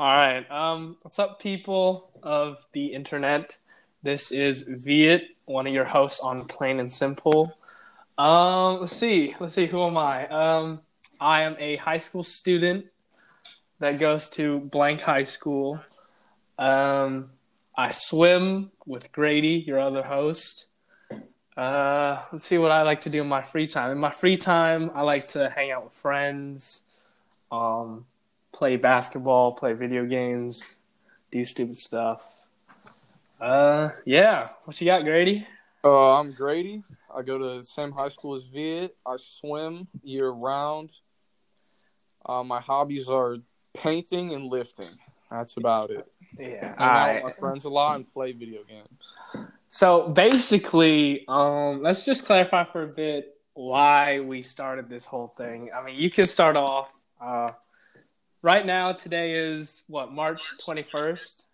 All right. Um, what's up, people of the internet? This is Viet, one of your hosts on Plain and Simple. Um, let's see. Let's see. Who am I? Um, I am a high school student that goes to blank high school. Um, I swim with Grady, your other host. Uh, let's see what I like to do in my free time. In my free time, I like to hang out with friends, um, play basketball, play video games, do stupid stuff. Uh, yeah. What you got, Grady? Uh, I'm Grady. I go to the same high school as Viet. I swim year round. Uh, my hobbies are painting and lifting. That's about it. Yeah. Hang out with my friends a lot and play video games. So basically, um, let's just clarify for a bit why we started this whole thing. I mean, you can start off. Uh, right now, today is what March twenty first.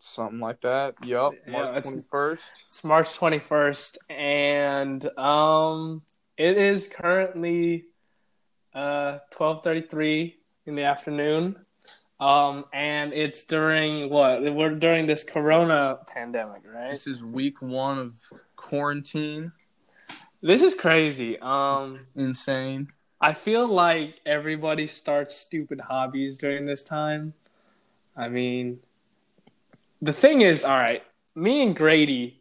Something like that. Yep. March twenty first. It's March twenty first, and um, it is currently uh twelve thirty three in the afternoon. Um, and it's during what? We're during this Corona pandemic, right? This is week one of quarantine. This is crazy. Um. Insane. I feel like everybody starts stupid hobbies during this time. I mean, the thing is, all right, me and Grady,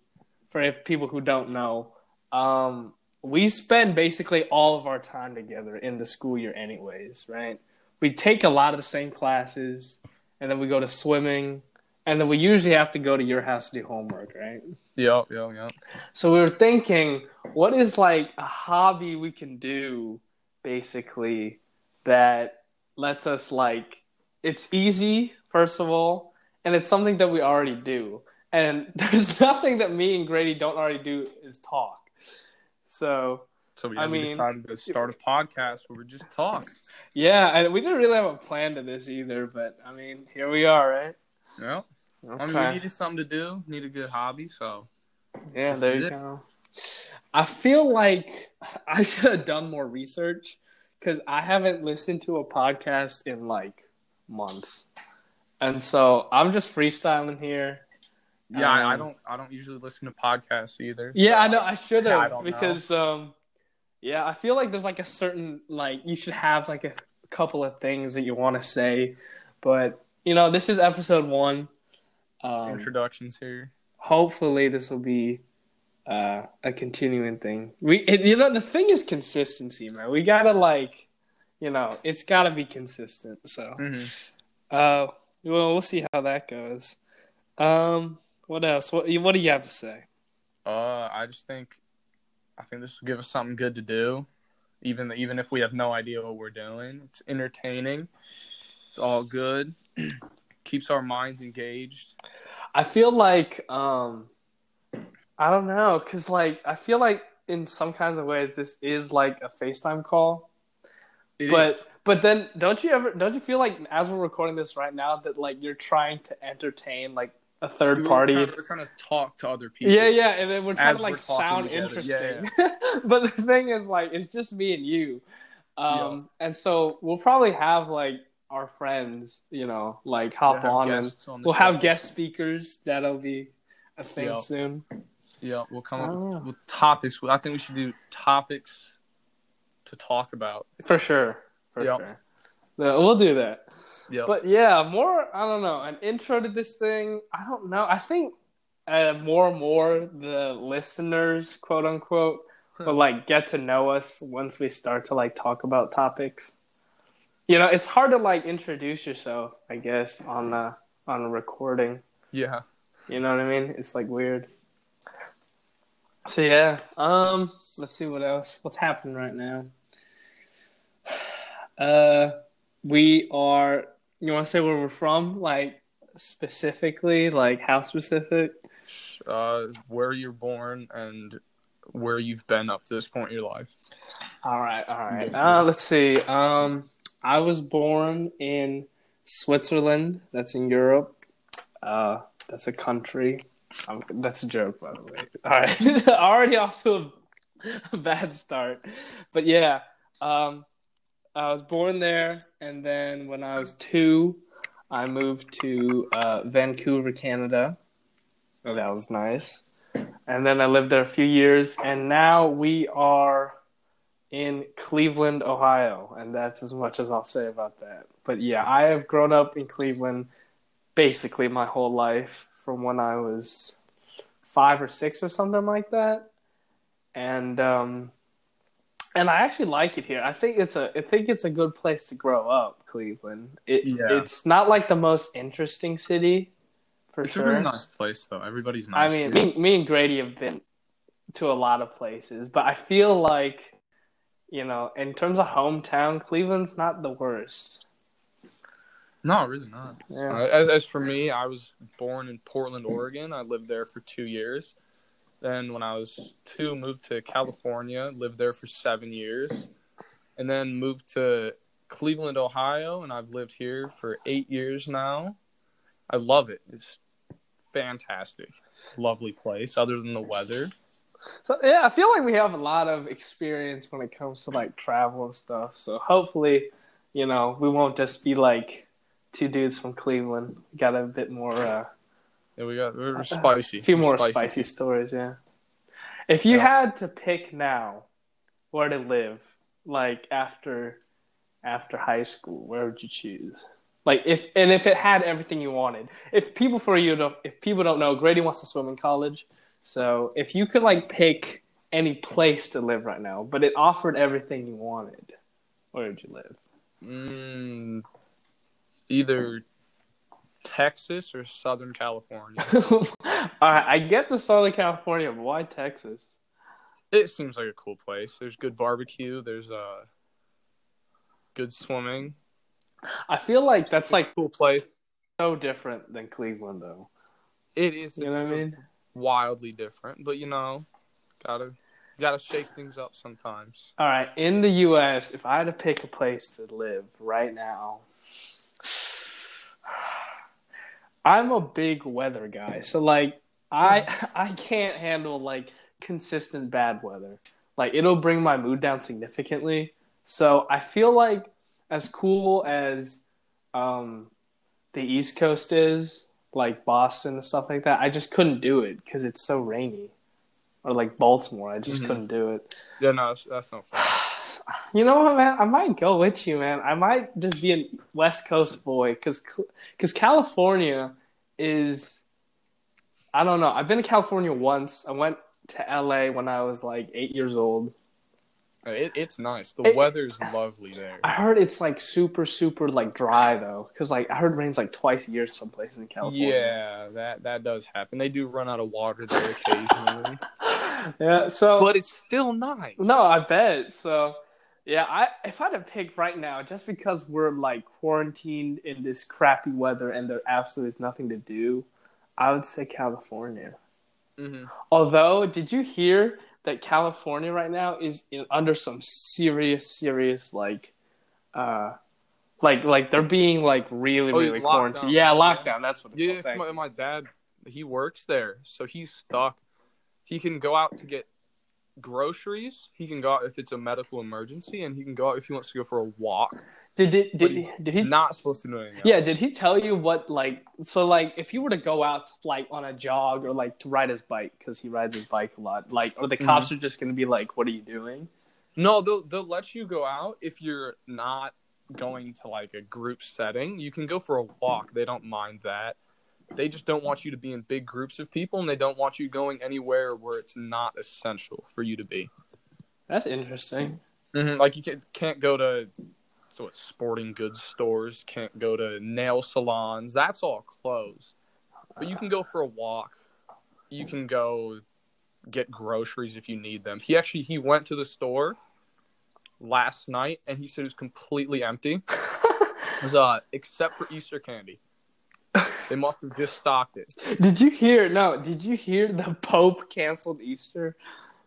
for if people who don't know, um, we spend basically all of our time together in the school year, anyways, right? We take a lot of the same classes, and then we go to swimming, and then we usually have to go to your house to do homework, right? Yep. Yep. Yep. So we were thinking, what is like a hobby we can do basically that lets us like it's easy first of all, and it's something that we already do. And there's nothing that me and Grady don't already do is talk. So So I yeah, we mean- decided to start a podcast where we just talk. yeah, and we didn't really have a plan to this either, but I mean, here we are, right? Yep. I mean, Okay. we needed something to do. Need a good hobby. So Yeah, there you it. go. I feel like I should have done more research because I haven't listened to a podcast in like months, and so I'm just freestyling here. yeah, I, I Um, don't. I don't usually listen to podcasts either. Yeah, so- I know I should have know. because um, yeah, I feel like there's like a certain like you should have like a couple of things that you want to say, but you know this is episode one. Um, Introductions here. hopefully this will be uh, a continuing thing. We, it, you know, the thing is consistency, man. We gotta like, you know, it's gotta be consistent. So, Mm-hmm. uh, well, we'll see how that goes. Um, what else? What what do you have to say? Uh, I just think, I think this will give us something good to do, even even if we have no idea what we're doing. It's entertaining. It's all good. Keeps our minds engaged. I feel like, um, I don't know, cause like I feel like in some kinds of ways this is like a FaceTime call. It but is. but then don't you ever don't you feel like as we're recording this right now that like you're trying to entertain like a third We're party trying- we're trying to talk to other people. yeah yeah and then we're trying to like sound together. interesting Yeah, but the thing is like it's just me and you um and so we'll probably have like our friends you know like hop on and on we'll show. have guest speakers that'll be a thing Yeah. soon Yeah, we'll come up don't with topics. I think we should do topics to talk about. for sure for Yep. sure No, we'll do that Yeah. But yeah, more I don't know, an intro to this thing. I don't know. I think uh, more and more the listeners, quote unquote, will like get to know us once we start to like talk about topics. You know, it's hard to like introduce yourself, I guess, on uh, on a recording. yeah. You know what I mean? It's like weird. So yeah, um, let's see what else. What's happening right now? Uh, we are. You want to say where we're from? Like specifically, like how specific? Uh, where you're born and where you've been up to this point in your life. All right, all right. Uh, let's see. Um, I was born in Switzerland. That's in Europe. Uh, that's a country. Um, that's a joke, by the way. All right, already off to a, a bad start, but yeah. Um, I was born there, and then when I was two, I moved to uh, Vancouver, Canada. Oh, that was nice. And then I lived there a few years, and now we are in Cleveland, Ohio, and that's as much as I'll say about that. But yeah, I have grown up in Cleveland basically my whole life from when I was five or six or something like that, and um, and I actually like it here. I think it's a I think it's a good place to grow up, Cleveland. It, Yeah. It's not like the most interesting city, for It's sure. a really nice place, though. Everybody's nice. I mean, me, me and Grady have been to a lot of places, but I feel like, you know, in terms of hometown, Cleveland's not the worst. No, really not. Yeah. Uh, as, as for me, I was born in Portland, Oregon. I lived there for two years. Then, when I was two, moved to California, lived there for seven years, and then moved to Cleveland, Ohio, and I've lived here for eight years now. I love it. It's fantastic, lovely place. Other than the weather, So yeah, I feel like we have a lot of experience when it comes to like travel and stuff. So hopefully, you know, we won't just be like two dudes from Cleveland. Got a bit more, uh, yeah, we got we're spicy. a few We're more spicy. stories. Yeah. If you Yeah. had to pick now where to live, like after after high school, where would you choose? Like if and if it had everything you wanted. If people for you don't if people don't know, Grady wants to swim in college. So if you could like pick any place to live right now, but it offered everything you wanted, where would you live? Mm, either Texas or Southern California. All right, I get the Southern California, but why Texas? It seems like a cool place. There's good barbecue. There's uh good swimming. I feel like that's like Cool place. so different than Cleveland, though. It is. You know what I mean? Wildly different, but you know, gotta gotta shake things up sometimes. All right, in the U.S., if I had to pick a place to live right now, I'm a big weather guy. So like, I I can't handle like consistent bad weather. Like it'll bring my mood down significantly. So I feel like as cool as um, the East Coast is, like Boston and stuff like that, I just couldn't do it because it's so rainy. Or like Baltimore, I just Mhm. couldn't do it. Yeah, no, that's, that's no fun. You know what, man? I might go with you, man. I might just be a West Coast boy because because California is. I don't know. I've been to California once. I went to LA when I was like eight years old. Uh, it, it's nice. The It- weather's lovely there. I heard it's like super, super like dry though, because like I heard rains like twice a year some places in California. Yeah, that that does happen. They do run out of water there occasionally, yeah. So but it's still nice. No, I bet. So, yeah, I if I had to pick right now, just because we're like quarantined in this crappy weather and there absolutely is nothing to do, I would say California. hmm Although, did you hear that California right now is in, under some serious, serious like, uh, like like they're being like really, Oh, really lockdown. quarantined. Yeah, lockdown. That's what. It's Yeah, my, my dad, he works there, so he's stuck. He can go out to get groceries. He can go out if it's a medical emergency, and he can go out if he wants to go for a walk. Did did did, he, did he Not supposed to do anything. Yeah, else. did he tell you what like so like if you were to go out like on a jog or like to ride his bike because he rides his bike a lot, like or the mm-hmm. cops are just gonna be like, "What are you doing?" No, they'll they'll let you go out if you're not going to like a group setting. You can go for a walk. They don't mind that. They just don't want you to be in big groups of people, and they don't want you going anywhere where it's not essential for you to be. That's interesting. Mm-hmm. Like you can, can't go to so what sporting goods stores, can't go to nail salons. That's all closed. But you can go for a walk. You can go get groceries if you need them. He actually he went to the store last night and he said it was completely empty. Was, uh, except for Easter candy. They must have just stocked it. did you hear? No, did you hear the Pope canceled Easter?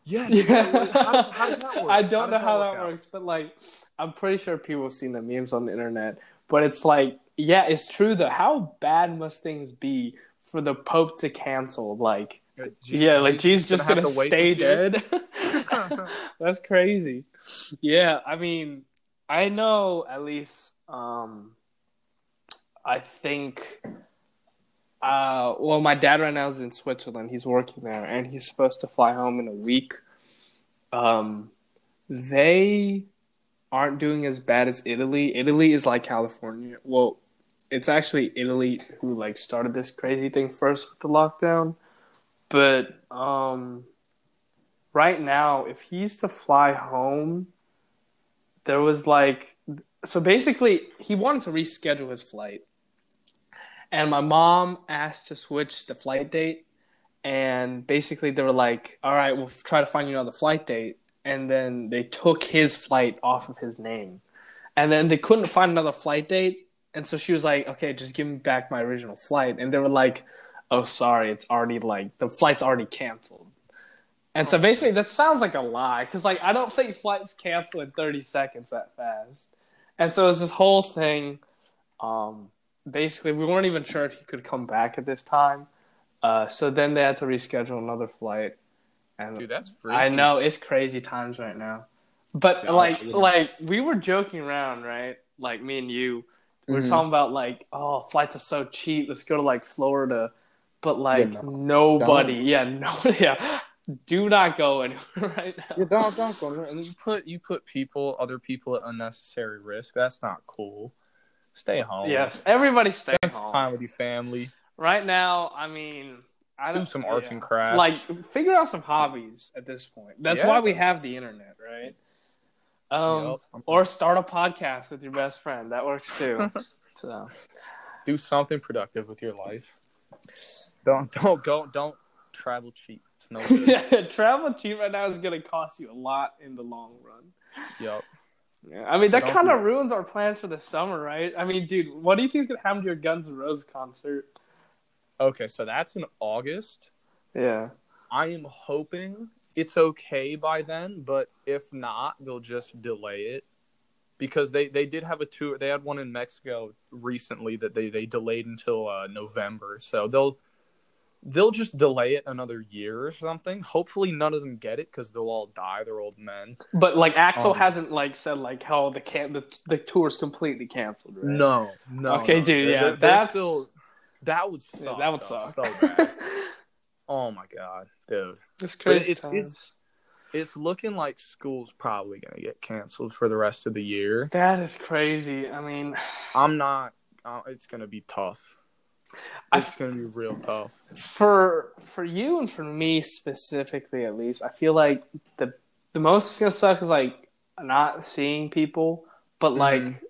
Yeah. Yeah. How does, how does that work? I don't know how work that works, but like, I'm pretty sure people have seen the memes on the internet. But it's like, yeah, it's true though. How bad must things be for the Pope to cancel? Like, Uh, yeah, like Jesus gonna just gonna to stay dead. That's crazy. Yeah, I mean, I know at least um, I think. Uh, well, my dad right now is in Switzerland. He's working there, and he's supposed to fly home in a week. Um, they aren't doing as bad as Italy. Italy is like California. Well, it's actually Italy who like started this crazy thing first with the lockdown. But um, right now, if he's to fly home, there was like so basically he wanted to reschedule his flight and my mom asked to switch the flight date and basically they were like all right we'll try to find you another flight date. And then they took his flight off of his name. And then they couldn't find another flight date and so she was like okay just give me back my original flight. And they were like oh sorry it's already like the flight's already canceled. And so basically that sounds like a lie because like i don't think flights cancel in 30 seconds that fast. And so it was this whole thing um, basically we weren't even sure if he could come back at this time uh, so then they had to reschedule another flight and Dude, that's freaky. I know it's crazy times right now. But Yeah, like yeah. like we were joking around, right? Like me and you. We were Mhm. talking about like, oh, flights are so cheap, let's go to like Florida. But like no. nobody, yeah, no yeah. Do not go anywhere right now. Yeah, don't don't go. And you put you put people, other people at unnecessary risk. That's not cool. Stay home. Yes, everybody stay home. Spend home. time with your family. Right now, I mean I Do some arts yeah. and crafts. Like figure out some hobbies at this point. That's Yeah. why we have the internet, right? Um Yup. or start a podcast with your best friend. That works too. so do something productive with your life. Don't don't go don't travel cheap. It's no good. yeah, travel cheap right now is gonna cost you a lot in the long run. Yup. Yeah, I mean So that kind of ruins our plans for the summer, right? I mean, dude, what do you think is gonna happen to your Guns N' Roses concert? Okay, so that's in August. Yeah, I am hoping it's okay by then, but if not, they'll just delay it. Because they, they did have a tour they had one in Mexico recently that they, they delayed until uh, November. So they'll they'll just delay it another year or something. Hopefully none of them get it because they'll all die, they're old men. but like Axl Um, hasn't like said like how the can the the tour's completely canceled, right? No, no. Okay, no. dude, They're- yeah, they're that's- still that would suck. Yeah, that would suck. So oh my god, dude. it's crazy. it's it's it's looking like school's probably gonna get canceled for the rest of the year. that is crazy. I mean, I'm not. Uh, it's gonna be tough. I- It's gonna be real tough. for for you and for me specifically, at least, I feel like the the most it's gonna suck is like not seeing people, but like Mhm.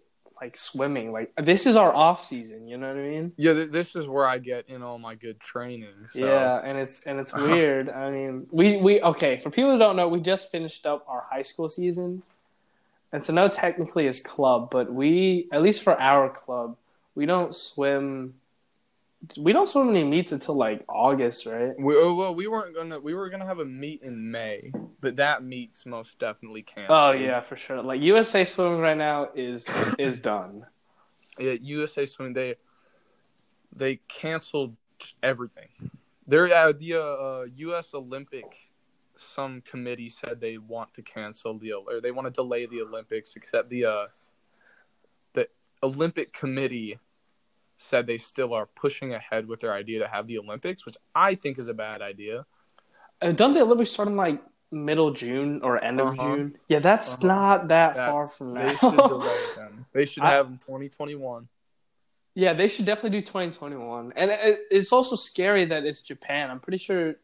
like swimming. Like this is our off season. You know what I mean? Yeah, th- this is where I get in all my good training. So. Yeah, and it's and it's Uh-huh. weird. I mean, we we okay for people who don't know, we just finished up our high school season, and so now technically it's club, but we at least for our club, we don't swim. We don't swim any meets until like August, right? We, oh, well, we weren't gonna. We were gonna have a meet in May, but that meet's most definitely canceled. Oh yeah, for sure. Like USA swimming right now is is done. Yeah, USA Swimming they they canceled everything. Uh, the uh, U.S. Olympic some committee said they want to cancel the or they want to delay the Olympics, except the uh, the Olympic committee said they still are pushing ahead with their idea to have the Olympics, which I think is a bad idea. Uh, don't the Olympics start in like middle June or end of Uh-huh. June? Yeah, that's Uh-huh. not that That's- far from They should delay them. They should I- have them 2021. yeah, they should definitely do 2021. And it, it's also scary that it's Japan. I'm pretty sure.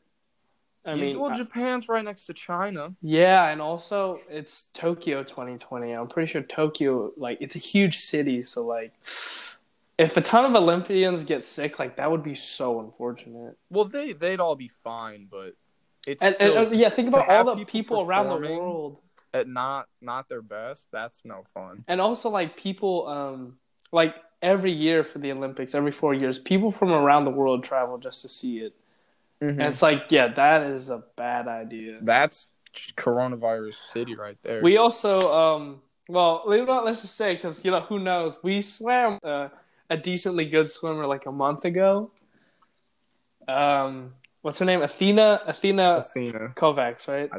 I Yeah, mean, well, Japan's right next to China. yeah, and also it's Tokyo 2020. I'm pretty sure Tokyo, like, it's a huge city, so like, if a ton of Olympians get sick, like that would be so unfortunate. Well, they they'd all be fine, but it's And, and still, uh, yeah, think about all the people people around the world. at not not their best. That's no fun. and also like people um like every year for the olympics every four years people from around the world travel just to see it and it's like yeah that is a bad idea That's coronavirus city right there. we also um well leave it out, let's just say because you know who knows we swam uh, a decently good swimmer like a month ago um what's her name athena athena Athena, kovacs right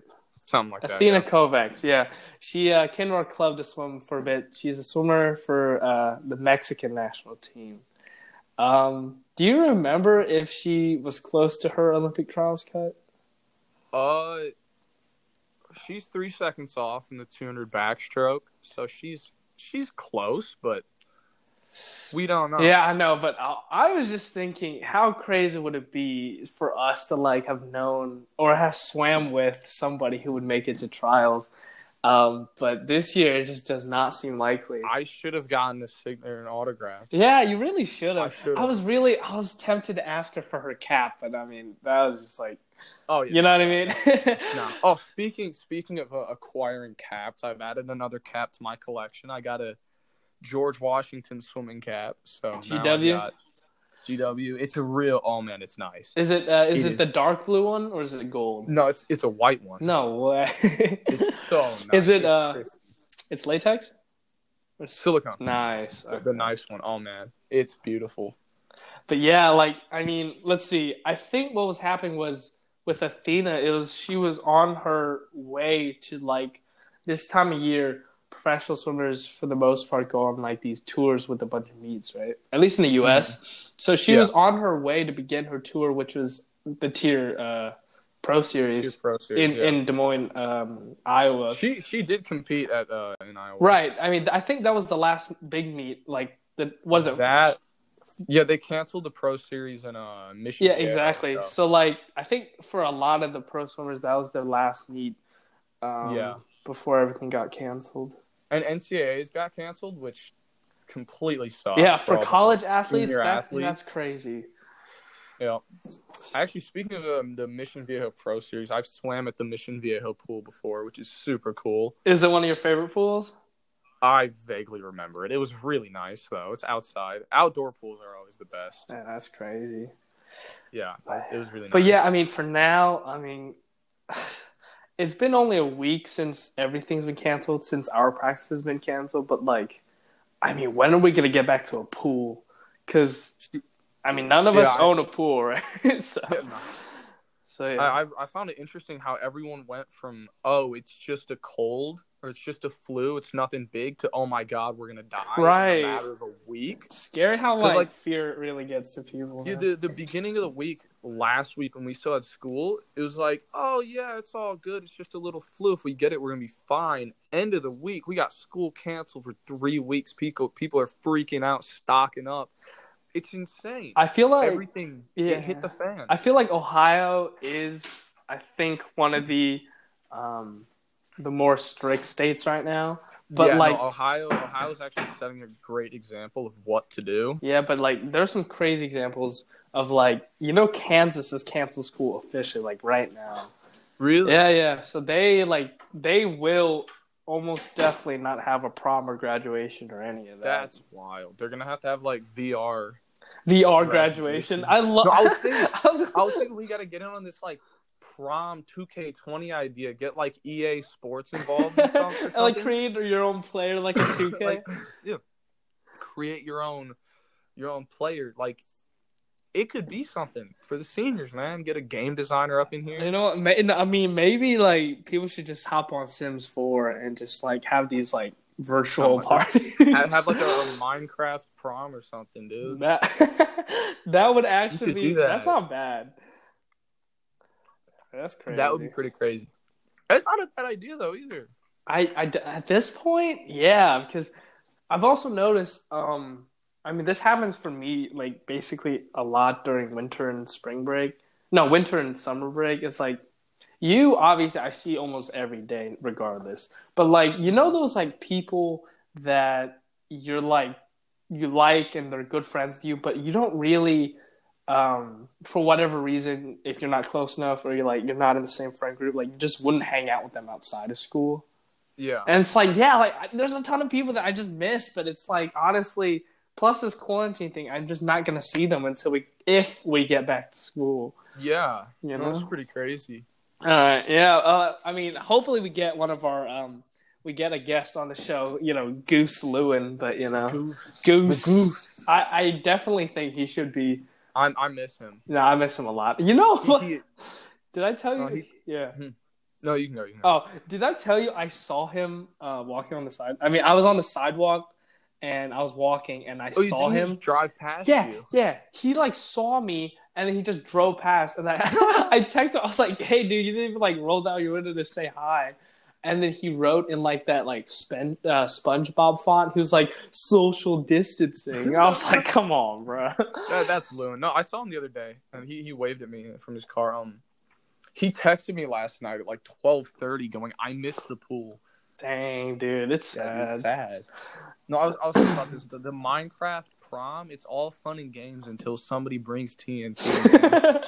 something like that. Athena yeah. Kovacs, yeah. She uh, came to our club to swim for a bit. She's a swimmer for uh, the Mexican national team. Um, do you remember if she was close to her Olympic trials cut? Uh, she's three seconds off in the 200 backstroke, so she's she's close, but we don't know. Yeah, I know, but I, I was just thinking, how crazy would it be for us to like have known or have swam with somebody who would make it to trials? Um, but this year it just does not seem likely. I should have gotten a signature and autograph. Yeah, you really should I have. should've. I was really, I was tempted to ask her for her cap, but I mean, that was just like, Oh yeah. you know what I mean? No. Oh, speaking speaking of uh, acquiring caps, I've added another cap to my collection. I got a George Washington swimming cap. So GW? GW. It's a real. Oh man, it's nice. Is it uh, is It it, is. the dark blue one or is it gold? No, it's it's a white one. No way. It's so nice. Is it, It's uh, crispy. it's latex. Or silicone? Nice. The- The nice one. Oh man, it's beautiful. But yeah, like I mean, let's see. I think what was happening was with Athena, it was she was on her way to like this time of year. Professional swimmers, for the most part, go on like these tours with a bunch of meets, right? At least in the U.S. So she Yeah. was on her way to begin her tour, which was the TYR uh, Pro Series pro series, in yeah. in Des Moines, um, Iowa. She she did compete at uh in Iowa. Right. I mean, I think that was the last big meet. Like the was it? That. Yeah, they canceled the pro series in uh Michigan. Yeah, exactly. so- So like, I think for a lot of the pro swimmers, that was their last meet. Um, Yeah. Before everything got canceled. And NCAA's got canceled, which completely sucks. yeah, for the college athletes, that, athletes. that's crazy. Yeah. Actually, speaking of um, the Mission Viejo Pro Series, I've swam at the Mission Viejo pool before, which is super cool. Is it one of your favorite pools? I vaguely remember it. It was really nice, though. It's outside. Outdoor pools are always the best. Yeah, that's crazy. Yeah, it was really nice. But yeah, I mean, for now, I mean, it's been only a week since everything's been canceled, since our practice has been canceled. But like, I mean, when are we gonna get back to a pool? Because I mean, none of Yeah, us I- own a pool, right? so, Yeah. So yeah. I, I I found it interesting how everyone went from oh it's just a cold or it's just a flu it's nothing big to oh my god we're gonna die Right. in a matter of a week. Scary how 'Cause, like, like- fear really gets to people. Yeah, the the beginning of the week last week when we still had school, it was like, oh yeah, it's all good. It's just a little flu. If we get it, we're gonna be fine. End of the week, we got school canceled for three weeks. People people are freaking out, stocking up. It's insane. I feel like Everything yeah. it hit the fan. I feel like Ohio is, I think, one of the um, the more strict states right now. But yeah, no, like, Ohio, Ohio's actually setting a great example of what to do. yeah, but like, there's some crazy examples of like, you know, Kansas is canceled school officially, like right now. Really? Yeah, yeah. So they like they will almost definitely not have a prom or graduation or any of that. That's wild. They're gonna have to have like VR. VR graduation. graduation. I love. No, I was thinking- I was, I was thinking we gotta get in on this like prom 2K20 idea. Get like EA Sports involved in some, or and, like create your own player like a 2K. like, yeah, create your own your own player. Like it could be something for the seniors, man. Get a game designer up in here. You know, what? I mean, maybe like people should just hop on Sims 4 and just like have these like virtual parties. Have, have like a, a Minecraft prom or something, dude. that that would actually be that. that's not bad. That's crazy. That would be pretty crazy. That's not a bad idea though either. I, I at this point, yeah, because I've also noticed. Um, I mean, this happens for me like basically a lot during winter and spring break. No, winter and summer break. It's like you obviously I see almost every day, regardless. But like you know those like people that you're like you like and they're good friends with you, but you don't really. Um, for whatever reason, if you're not close enough or you're like you're not in the same friend group, like you just wouldn't hang out with them outside of school. Yeah. And it's like, yeah, like I- there's a ton of people that I just miss, but it's like honestly, plus this quarantine thing, I'm just not gonna see them until we, if we get back to school. Yeah. You No, That's pretty crazy. All right, yeah. Uh, I mean, hopefully we get one of our, um, we get a guest on the show. You know, Goose Lewin, but you know, Goose. Goose. Goose. I, I definitely think he should be. I I miss him. No, I miss him a lot. You know, what? He- did I tell you? No, he- yeah. no, you can go. You can go. Oh, did I tell you I saw him uh, walking on the side? I mean, I was on the sidewalk and I was walking, and I Oh, saw him. just drive past Yeah, you. yeah. He like saw me and then he just drove past and I I texted I was like, Hey dude, you didn't even like roll down your window to say hi. And then he wrote in like that like spon- uh, SpongeBob font. He was like social distancing. I was like, "Come on, bro." That, that's Loon. No, I saw him the other day, and he, he waved at me from his car. Um, he texted me last night at like twelve thirty, going, "I missed the pool." Dang, dude, it's Yeah, sad. dude, sad. No, I was, I was thinking about this. The, the Minecraft prom, it's all fun and games until somebody brings TNT.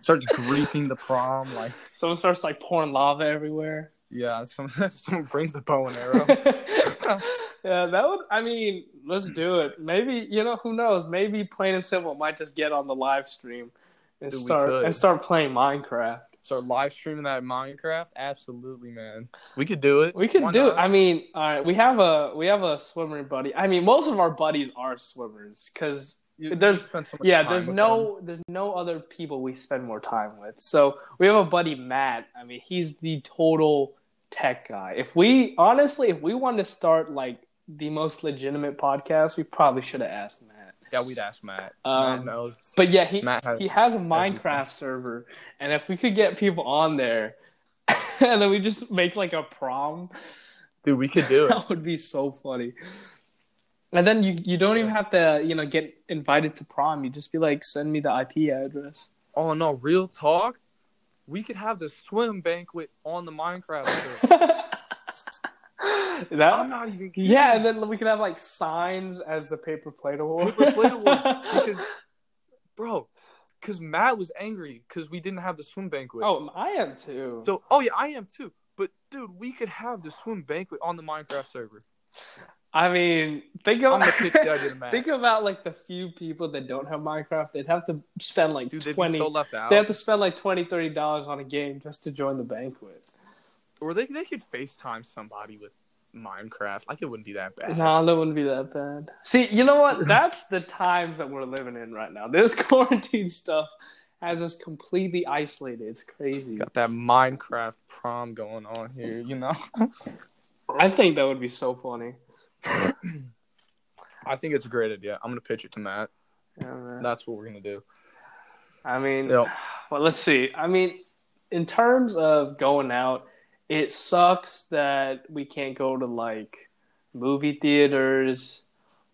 starts griefing the prom, like Someone starts like pouring lava everywhere. yeah, someone, someone brings the bow and arrow. yeah, that would. I mean, let's do it. Maybe you know who knows? Maybe plain and simple might just get on the live stream and Dude, start and start playing Minecraft. Start live streaming that Minecraft. Absolutely, man. We could do it. We could Why do. it. I mean, all right. We have a we have a swimmer buddy. I mean, most of our buddies are swimmers because You- there's- spend so much yeah, time there's with no there's no other people we spend more time with. So we have a buddy Matt. I mean, he's the total tech guy. If we honestly, if we wanted to start like the most legitimate podcast, we probably should have asked Matt. Yeah, we'd ask Matt. Um, Matt knows. But yeah, he has he has a. Minecraft server, and if we could get people on there, and then we just make like a prom, Dude, we could do it. that would be so funny. And then you you don't even have to you know get invited to prom. You just be like, send me the IP address. Oh no, real talk. We could have the swim banquet on the Minecraft server. I'm not even kidding. yeah, and then we could have like signs as the paper plate award. Paper plate awards, because- bro, because Matt was angry because we didn't have the swim banquet. oh, I am too. so oh yeah, I am too. But dude, we could have the swim banquet on the Minecraft server. I mean, think I'm pitch the idea to Matt. think about like the few people that don't have Minecraft. They'd have to spend like Dude, they'd twenty. be so left out. they have to spend like 20 30 dollars on a game just to join the banquet. Or they they could FaceTime somebody with Minecraft. Like it wouldn't be that bad. No, that wouldn't be that bad. See, you know what? That's the times that we're living in right now. This quarantine stuff has us completely isolated. It's crazy. Got that Minecraft prom going on here, you know. I think that would be so funny. I think it's a great idea. I'm gonna pitch it to Matt. Yeah. That's what we're gonna do. I mean, Yep. well, let's see. I mean, in terms of going out, it sucks that we can't go to like movie theaters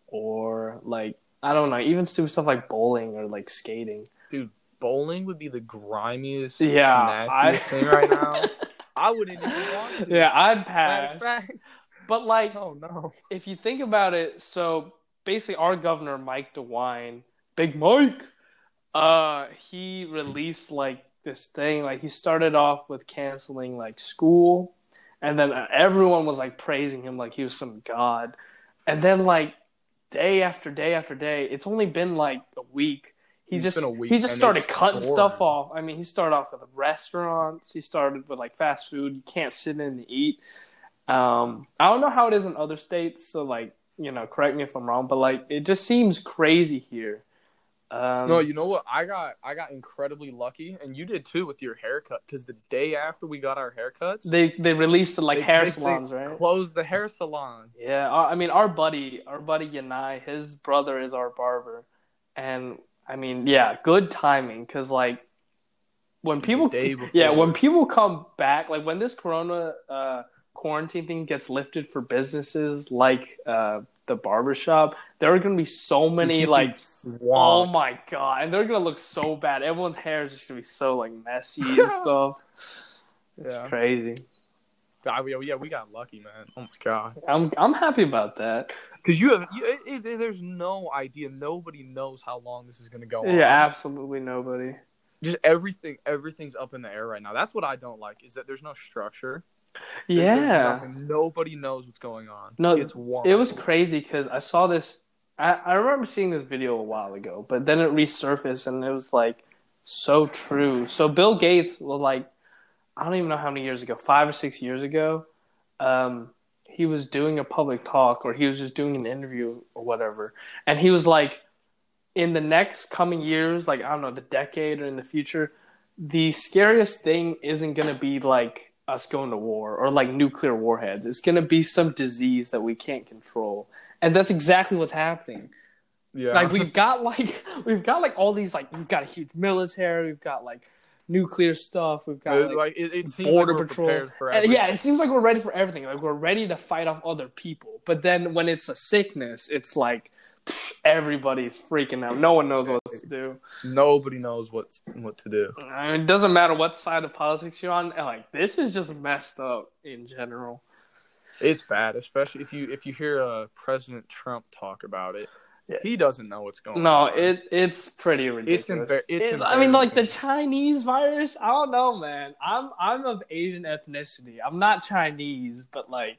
or like I don't know, even stupid stuff like bowling or like skating. Dude, bowling would be the grimiest, Yeah, nastiest I- thing right now. I wouldn't even want to. Yeah, I'd pass. But like, Oh no. if you think about it, so basically, our governor Mike DeWine, Big Mike, uh, he released like this thing. Like he started off with canceling like school, and then everyone was like praising him like he was some god, and then like day after day after day, it's only been like a week. He It's just been a week, he just started cutting boring. stuff off. I mean, he started off with restaurants. He started with like fast food. You can't sit in and eat. Um, I don't know how it is in other states, so like you know, correct me if I'm wrong, but like it just seems crazy here. Um, No, you know what? I got I got incredibly lucky, and you did too with your haircut. Because the day after we got our haircuts, they they released the like they- hair they- salons, they right? Closed the hair salons. Yeah, our- I mean, our buddy, our buddy Yanai, his brother is our barber, and I mean, yeah, good timing because like when people, day before. yeah, when people come back, like when this Corona uh, quarantine thing gets lifted for businesses like uh, the barbershop, there are gonna be so many like. Oh my god! And they're gonna look so bad. Everyone's hair is just gonna be so like messy and stuff. It's Yeah. crazy. God, yeah, yeah, we got lucky, man. Oh my god. I'm I'm happy about that. Because you have, you, it, it- there's no idea. Nobody knows how long this is gonna go on. Yeah, absolutely nobody. Just everything, everything's up in the air right now. That's what I don't like. Is that there's no structure. Yeah. Nobody knows what's going on. No, it's one. It was crazy because I saw this. I, I remember seeing this video a while ago, but then it resurfaced and it was like so true. So Bill Gates was like, I don't even know how many years ago, five or six years ago, um, he was doing a public talk or he was just doing an interview or whatever, and he was like, in the next coming years, like I don't know, the decade or in the future, the scariest thing isn't gonna be like us going to war or like nuclear warheads. It's gonna be some disease that we can't control. and that's exactly what's happening. Yeah. Like we've got like we've got like all these like we've got a huge military, we've got like nuclear stuff, we've got It- like, like it, it seems border like we're patrol. prepared for And, yeah, it seems like we're ready for everything. Like we're ready to fight off other people. But then when it's a sickness, it's like everybody's freaking out. No one knows what to do. Nobody knows what what to do. I mean, it doesn't matter what side of politics you're on. Like this is just messed up in general. It's bad, especially if you if you hear uh, President Trump talk about it. Yeah. He doesn't know what's going No, on. No, it it's pretty ridiculous. embar- it's It- I mean, like the. Chinese virus. I don't know, man. I'm I'm of Asian ethnicity. I'm not Chinese, but like.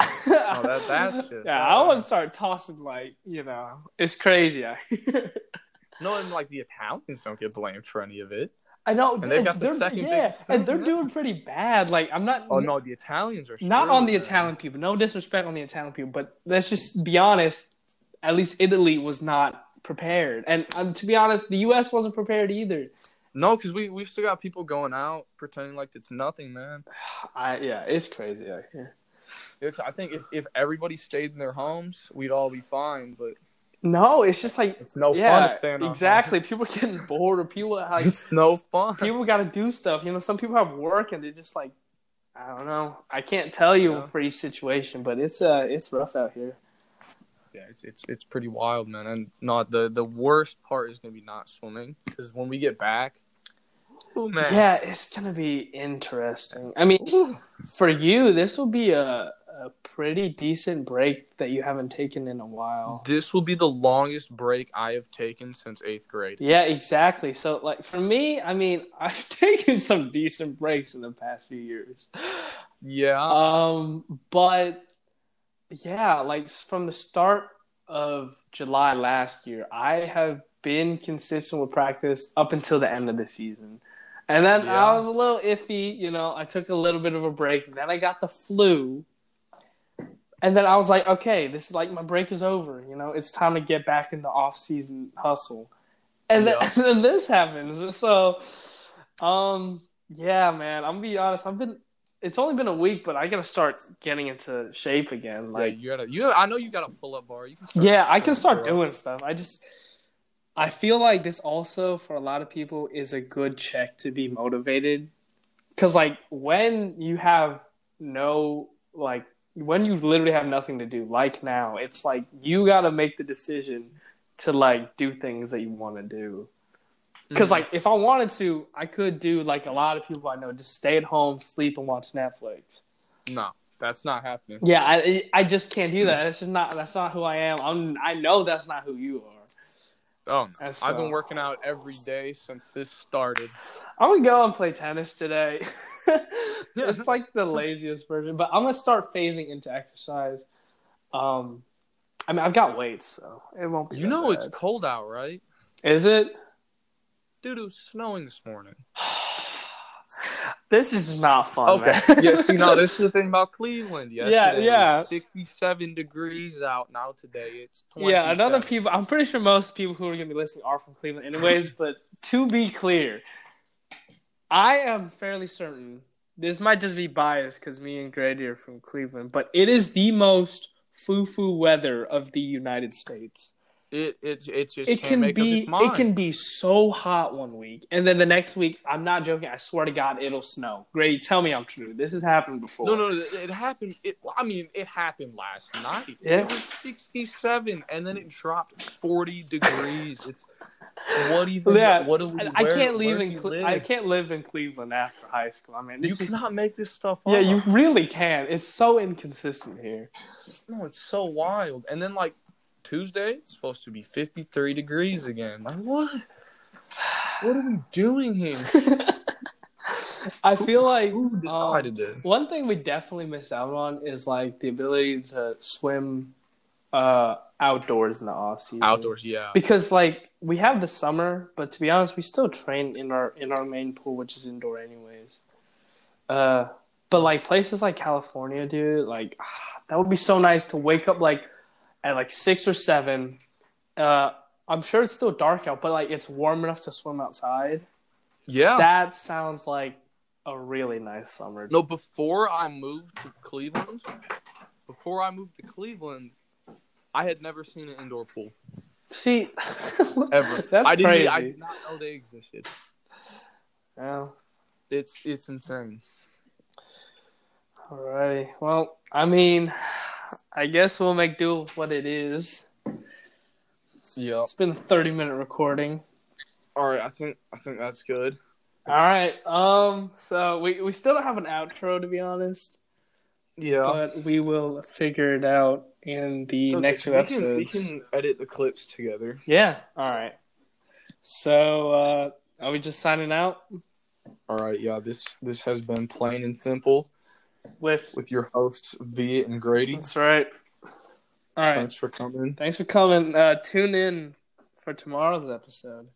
Oh, that, that's just yeah, I would start tossing like you know, it's crazy. No, and like the Italians don't get blamed for any of it. I know, And they've got the second yeah, and they're yeah. doing pretty bad. Like I'm not. Oh no, the Italians are not on the man. Italian people. No disrespect on the Italian people, but let's just be honest. At least Italy was not prepared, and um, to be honest, the U.S. wasn't prepared either. No, because we we've still got people going out pretending like it's nothing, man. I yeah, it's crazy out here. It's, I think if, if everybody stayed in their homes, we'd all be fine. But No, it's just like it's no yeah, fun exactly. homes. People getting bored, or people like It's no fun. people got to do stuff. You know, some people have work, and they're just like, I don't know. I can't tell you Yeah. for each situation, but it's uh, it's rough out here. Yeah, it's it's it's pretty wild, man. And not the the worst part is gonna be not swimming because when we get back, oh man, Yeah, it's gonna be interesting. I mean, for you, this will be a a pretty decent break that you haven't taken in a while. this will be the longest break I have taken since eighth grade. Yeah, exactly. So, like for me, I mean, I've taken some decent breaks in the past few years. Yeah, Um, but yeah, like from the start of July last year, I have been consistent with practice up until the end of the season. And then Yeah. I was a little iffy, you know, I took a little bit of a break, then I got the flu. And then I was like, okay, this is like my break is over, you know, it's time to get back in the off season hustle. And then, and then this happens. So um yeah, man, I'm gonna be honest, I've been it's only been a week, but I gotta start getting into shape again. like Like you gotta you. I know you got a pull up bar. You yeah, I can start doing stuff. I just I feel like this also for a lot of people is a good check to be motivated. Cause like when you have no like when you literally have nothing to do, like now, it's like you gotta make the decision to like do things that you want to do. Because Mhm. like if I wanted to, I could do like a lot of people I know, just stay at home, sleep, and watch Netflix. no, that's not happening. Yeah, I I just can't do that. That's just not that's not who I am. I'm I know that's not who you are. Oh, I've been working out every day since this started. I'm gonna go and play tennis today. it's like the laziest version, but I'm gonna start phasing into exercise. Um, I mean, I've got weights, so it won't be. You know it's cold out, right? is it? Dude, it was snowing this morning. This is not fun. Okay. man. yeah, see, no, this is the thing about Cleveland. Yesterday Yeah, yeah. 67 degrees out. Now today it's 27. Yeah, another people. I'm pretty sure most people who are going to be listening are from Cleveland, anyways. but to be clear, I am fairly certain this might just be biased because me and Grady are from Cleveland, but it is the most foo-foo weather of the United States. It it it just It can be up its mind. it can be so hot one week, and then the next week, I'm not joking. I swear to God, it'll snow. Grady, tell me I'm true. This has happened before. No, no, it happened. It, I mean, it happened last night. Yeah. It was 67, and then it dropped 40 degrees. It's what even? Yeah, what do we? I, I can't where live in you Cle- live? I can't live in Cleveland after high school. I mean, You cannot make this stuff up. Yeah, you really can. It's so inconsistent here. No, it's so wild. And then like Tuesday, it's supposed to be 53 degrees again. Like what? What are we doing here? I feel like Who um, this? one thing we definitely miss out on is like the ability to swim uh, outdoors in the off season. Outdoors, yeah. because like we have the summer, but to be honest, we still train in our in our main pool, which is indoor anyways. Uh, but like places like California, dude, like ah, that would be so nice to wake up like at like six or seven. Uh, I'm sure it's still dark out, but like it's warm enough to swim outside. Yeah. That sounds like a really nice summer. No, before I moved to Cleveland, before I moved to Cleveland, I had never seen an indoor pool See, ever. That's I didn't. crazy. I did not know they existed. Well, It's it's insane. alrighty. Well, I mean, I guess we'll make do with what it is. Yeah. It's been a thirty-minute recording. All right. I think I think that's good. All right. Um. So we we still don't have an outro to be honest, Yeah. but we will figure it out in the next few we episodes. Can, we can edit the clips together. Yeah. All right. So uh, are we just signing out All right. Yeah. This this has been plain and simple with? with your hosts Viet and Grady. That's right. All right. Thanks for coming. Thanks for coming. Uh, tune in for tomorrow's episode.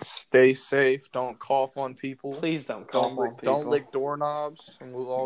Stay safe. Don't cough on people. Please don't cough Don't on lick, don't lick doorknobs, and we'll all